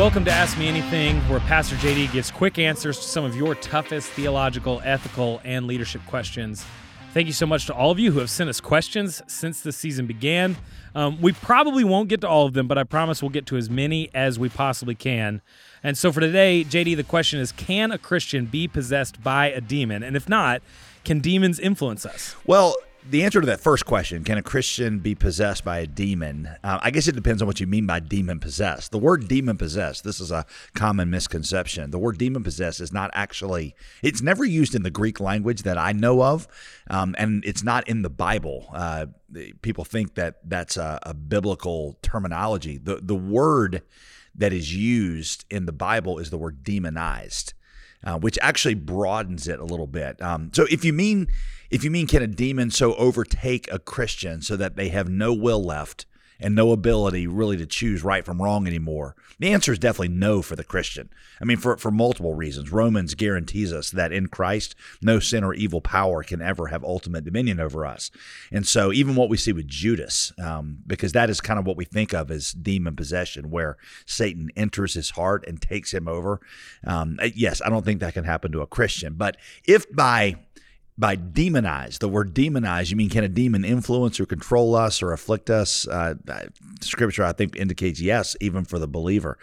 welcome to Ask Me Anything, where Pastor JD gives quick answers to some of your toughest theological, ethical, and leadership questions. Thank you so much to all of you who have sent us questions since the season began. Um, we probably won't get to all of them, but I promise we'll get to as many as we possibly can. And so for today, JD, the question is Can a Christian be possessed by a demon? And if not, can demons influence us? Well, the answer to that first question, can a Christian be possessed by a demon? Uh, I guess it depends on what you mean by demon possessed. The word demon possessed, this is a common misconception. The word demon possessed is not actually, it's never used in the Greek language that I know of, um, and it's not in the Bible. Uh, people think that that's a, a biblical terminology. The, the word that is used in the Bible is the word demonized. Uh, which actually broadens it a little bit. Um, so if you mean if you mean can a demon so overtake a Christian so that they have no will left and no ability really to choose right from wrong anymore? The answer is definitely no for the Christian. I mean, for, for multiple reasons. Romans guarantees us that in Christ, no sin or evil power can ever have ultimate dominion over us. And so, even what we see with Judas, um, because that is kind of what we think of as demon possession, where Satan enters his heart and takes him over. Um, yes, I don't think that can happen to a Christian. But if by by demonize. The word demonize, you mean can a demon influence or control us or afflict us? Uh, scripture, I think, indicates yes, even for the believer.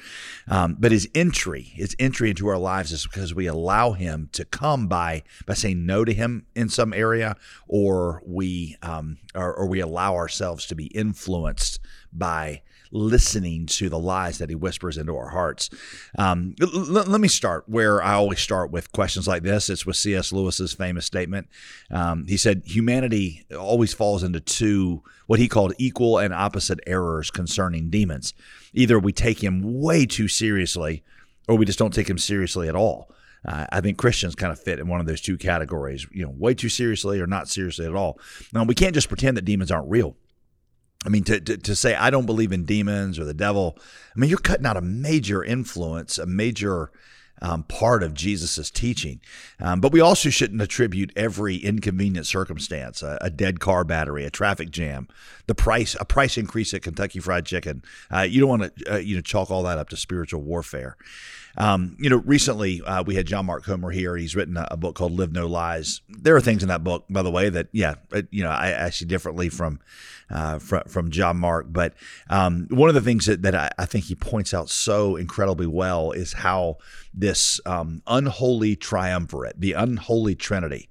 Um, but his entry, his entry into our lives is because we allow him to come by by saying no to him in some area, or we um, or, or we allow ourselves to be influenced by listening to the lies that he whispers into our hearts. Um, l- let me start where I always start with questions like this. It's with C.S. Lewis's famous statement. Um, he said, Humanity always falls into two, what he called equal and opposite errors concerning demons. Either we take him way too seriously or we just don't take him seriously at all. Uh, I think Christians kind of fit in one of those two categories, you know, way too seriously or not seriously at all. Now, we can't just pretend that demons aren't real. I mean, to, to, to, say I don't believe in demons or the devil, I mean, you're cutting out a major influence, a major um, part of Jesus's teaching. Um, but we also shouldn't attribute every inconvenient circumstance, a, a, dead car battery, a traffic jam, the price, a price increase at Kentucky Fried Chicken. Uh, you don't want to, uh, you know, chalk all that up to spiritual warfare. Um, you know, recently uh, we had John Mark Comer here. He's written a, a, book called "Live No Lies." There are things in that book, by the way, that yeah, uh, you know, I, I see differently from uh, from from John Mark. But um, one of the things that, that I, I, think he points out so incredibly well is how this um, unholy triumvirate, the unholy Trinity,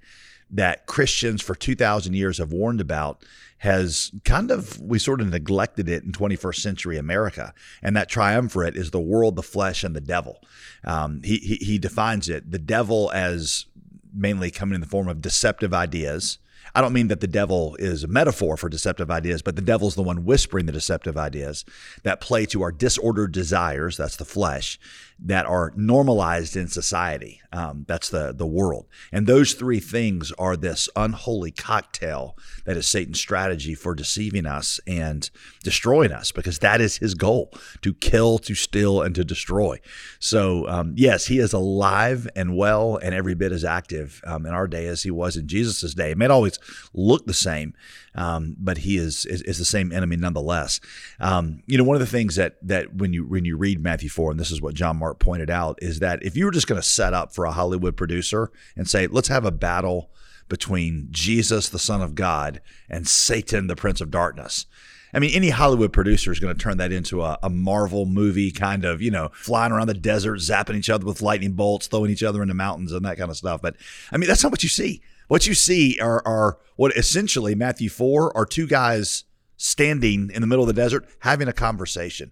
that Christians for two thousand years have warned about has kind of we sort of neglected it in 21st century America, and that triumvirate is the world, the flesh, and the devil. Um, he, he he defines it the devil as mainly coming in the form of deceptive ideas. I don't mean that the devil is a metaphor for deceptive ideas, but the devil's the one whispering the deceptive ideas that play to our disordered desires, that's the flesh, that are normalized in society. Um, that's the the world, and those three things are this unholy cocktail that is Satan's strategy for deceiving us and destroying us, because that is his goal: to kill, to steal, and to destroy. So, um, yes, he is alive and well, and every bit as active um, in our day as he was in Jesus' day. It may always look the same, um, but he is, is, is the same enemy nonetheless. Um, you know, one of the things that that when you when you read Matthew four, and this is what John Mark pointed out, is that if you were just going to set up for a Hollywood producer and say, let's have a battle between Jesus, the Son of God, and Satan, the Prince of Darkness. I mean, any Hollywood producer is going to turn that into a, a, Marvel movie, kind of, you know, flying around the desert, zapping each other with lightning bolts, throwing each other into mountains and that kind of stuff. But I mean, that's not what you see. What you see are, are what essentially Matthew 4 are two guys standing in the middle of the desert having a conversation.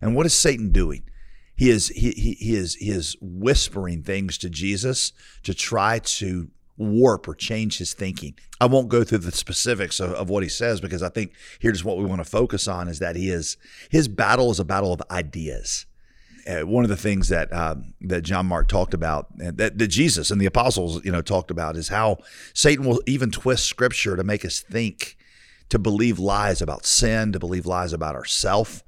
And what is Satan doing? He is he, he, he is he is whispering things to Jesus to try to warp or change his thinking. I won't go through the specifics of, of what he says because I think here's what we want to focus on is that he is his battle is a battle of ideas uh, one of the things that um, that John Mark talked about, and that, that Jesus and the apostles, you know, talked about, is how Satan will even twist Scripture to make us think, to believe lies about sin, to believe lies about ourself.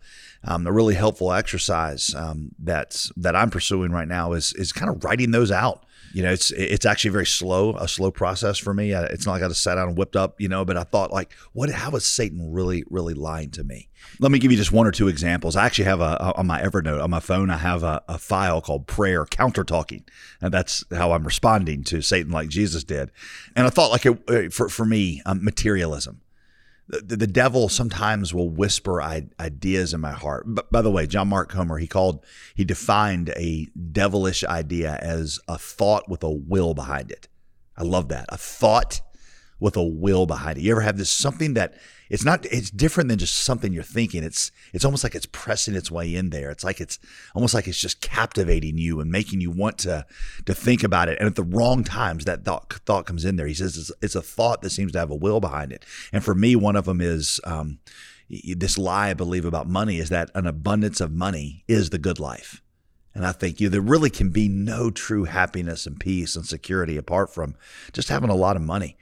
Um, a really helpful exercise um, that's that I'm pursuing right now is is kind of writing those out. You know, it's it's actually very slow, a slow process for me. It's not like I just sat down and whipped up, you know. But I thought, like, what? How is Satan really, really lying to me? Let me give you just one or two examples. I actually have a on my Evernote on my phone. I have a, a file called prayer counter talking, and that's how I'm responding to Satan, like Jesus did. And I thought, like, it, for for me, um, materialism the, the devil sometimes will whisper ideas in my heart. But by the way, John Mark Comer, he called, he defined a devilish idea as a thought with a will behind it. I love that. A thought with a will behind it. You ever have this something that it's not it's different than just something you're thinking. It's it's almost like it's pressing its way in there. It's like it's almost like it's just captivating you and making you want to to think about it. And at the wrong times, that thought, thought comes in there. He says it's, it's, a thought that seems to have a will behind it. And for me, one of them is. Um, this lie I believe about money is that an abundance of money is the good life. And I think you there really can be no true happiness and peace and security apart from just having a lot of money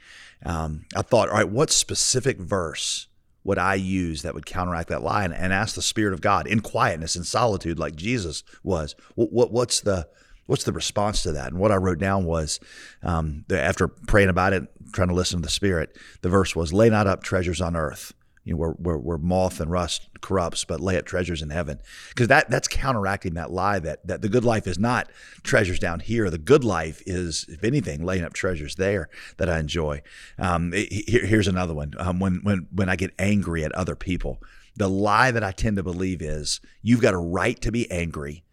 um, I thought, all right, what specific verse would I use that would counteract that lie? And, and ask the Spirit of God in quietness and solitude, like Jesus was. What, what, what's the what's the response to that? And what I wrote down was, um, after praying about it, trying to listen to the Spirit, the verse was, "Lay not up treasures on earth." You know, where, where, where moth and rust corrupts, but lay up treasures in heaven. Because that that's counteracting that lie that that the good life is not treasures down here. The good life is, if anything, laying up treasures there that I enjoy. Um, here, here's another one. Um, when when when I get angry at other people, the lie that I tend to believe is you've got a right to be angry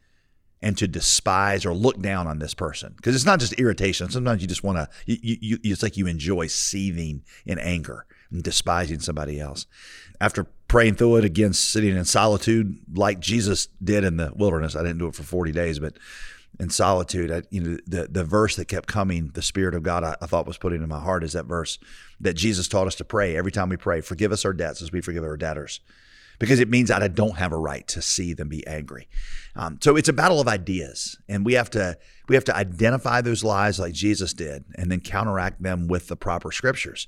and to despise or look down on this person because it's not just irritation sometimes you just want to you, you, it's like you enjoy seething in anger and despising somebody else. After praying through it again, sitting in solitude like Jesus did in the wilderness, I didn't do it for 40 days, but in solitude, I, you know, the, the verse that kept coming, the Spirit of God, I, I thought was putting in my heart is that verse that Jesus taught us to pray every time we pray, forgive us our debts as we forgive our debtors because it means that I don't have a right to see them be angry. Um, so it's a battle of ideas, and we have to we have to identify those lies like Jesus did, and then counteract them with the proper scriptures.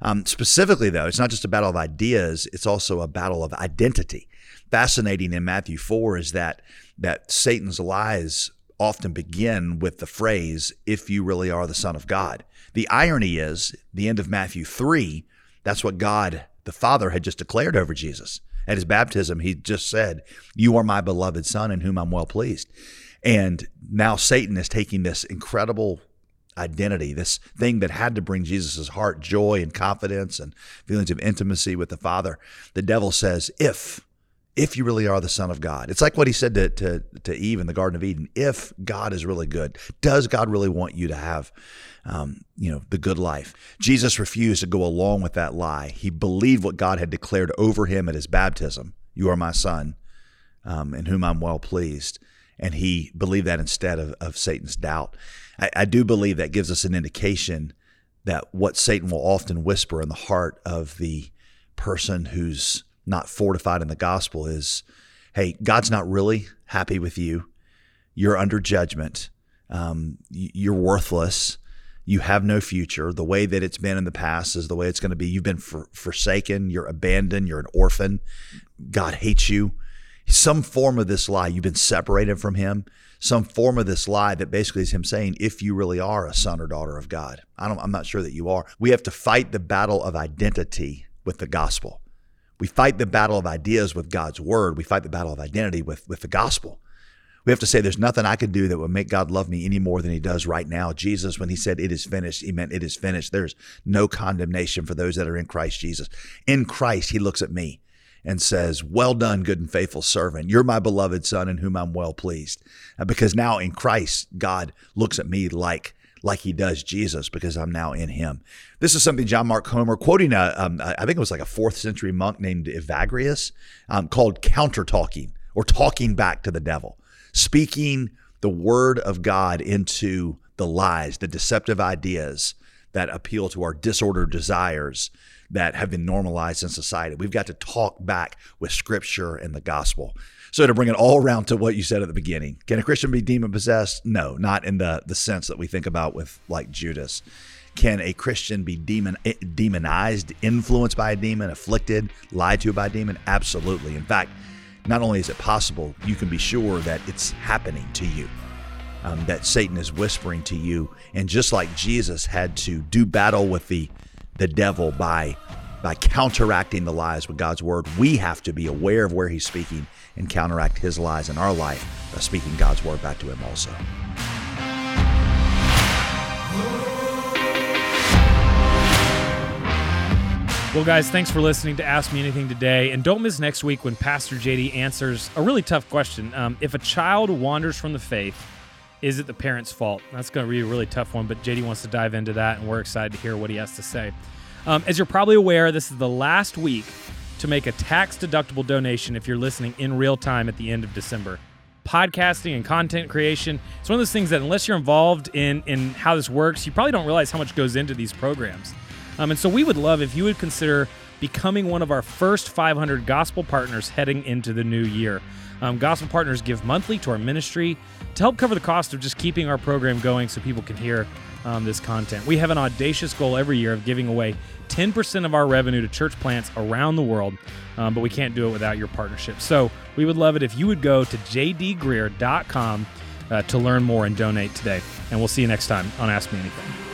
Um, specifically, though, it's not just a battle of ideas; it's also a battle of identity. Fascinating in Matthew four is that that Satan's lies often begin with the phrase, if you really are the Son of God. The irony is, the end of Matthew 3, that's what God the Father had just declared over Jesus. At his baptism, he just said, You are my beloved Son in whom I'm well pleased. And now Satan is taking this incredible identity, this thing that had to bring Jesus' heart joy and confidence and feelings of intimacy with the Father. The devil says, If if you really are the Son of God. It's like what he said to, to, to Eve in the Garden of Eden. If God is really good, does God really want you to have, um, you know, the good life? Jesus refused to go along with that lie. He believed what God had declared over him at his baptism. You are my son, um, in whom I'm well pleased. And he believed that instead of, of Satan's doubt. I, I do believe that gives us an indication that what Satan will often whisper in the heart of the person who's not fortified in the gospel is hey, God's not really happy with you. You're under judgment. Um, you're worthless. You have no future. The way that it's been in the past is the way it's going to be. You've been for, forsaken. You're abandoned. You're an orphan. God hates you. Some form of this lie, you've been separated from Him. Some form of this lie that basically is Him saying, if you really are a son or daughter of God, I don't, I'm not sure that you are. We have to fight the battle of identity with the gospel. We fight the battle of ideas with God's word. We fight the battle of identity with, with the gospel. We have to say there's nothing I could do that would make God love me any more than he does right now. Jesus, when he said it is finished, he meant it is finished. There's no condemnation for those that are in Christ Jesus. In Christ, he looks at me and says, Well done, good and faithful servant. You're my beloved son in whom I'm well pleased. Uh, because now in Christ, God looks at me like like he does Jesus because I'm now in him. This is something John Mark Comer, quoting a, um, I think it was like a fourth century monk named Evagrius, um, called counter talking or talking back to the devil, speaking the word of God into the lies, the deceptive ideas that appeal to our disordered desires that have been normalized in society. We've got to talk back with scripture and the gospel. So to bring it all around to what you said at the beginning, can a Christian be demon possessed? No, not in the the sense that we think about with like Judas. Can a Christian be demon eh, demonized, influenced by a demon, afflicted, lied to by a demon? Absolutely. In fact, not only is it possible, you can be sure that it's happening to you. Um, that Satan is whispering to you, and just like Jesus had to do battle with the the devil by by counteracting the lies with God's word, we have to be aware of where he's speaking and counteract his lies in our life by speaking God's word back to him also. Well, guys, thanks for listening to Ask Me Anything today. And don't miss next week when Pastor JD answers a really tough question. Um, if a child wanders from the faith, is it the parent's fault? That's going to be a really tough one, but JD wants to dive into that, and we're excited to hear what he has to say. Um, as you're probably aware, this is the last week to make a tax deductible donation if you're listening in real time at the end of December. Podcasting and content creation, it's one of those things that unless you're involved in, in how this works, you probably don't realize how much goes into these programs. Um, and so we would love if you would consider becoming one of our first 500 gospel partners heading into the new year. Um, gospel partners give monthly to our ministry to help cover the cost of just keeping our program going so people can hear um, this content. We have an audacious goal every year of giving away 10% of our revenue to church plants around the world, um, but we can't do it without your partnership. So we would love it if you would go to jdgreear.com uh, to learn more and donate today. And we'll see you next time on Ask Me Anything.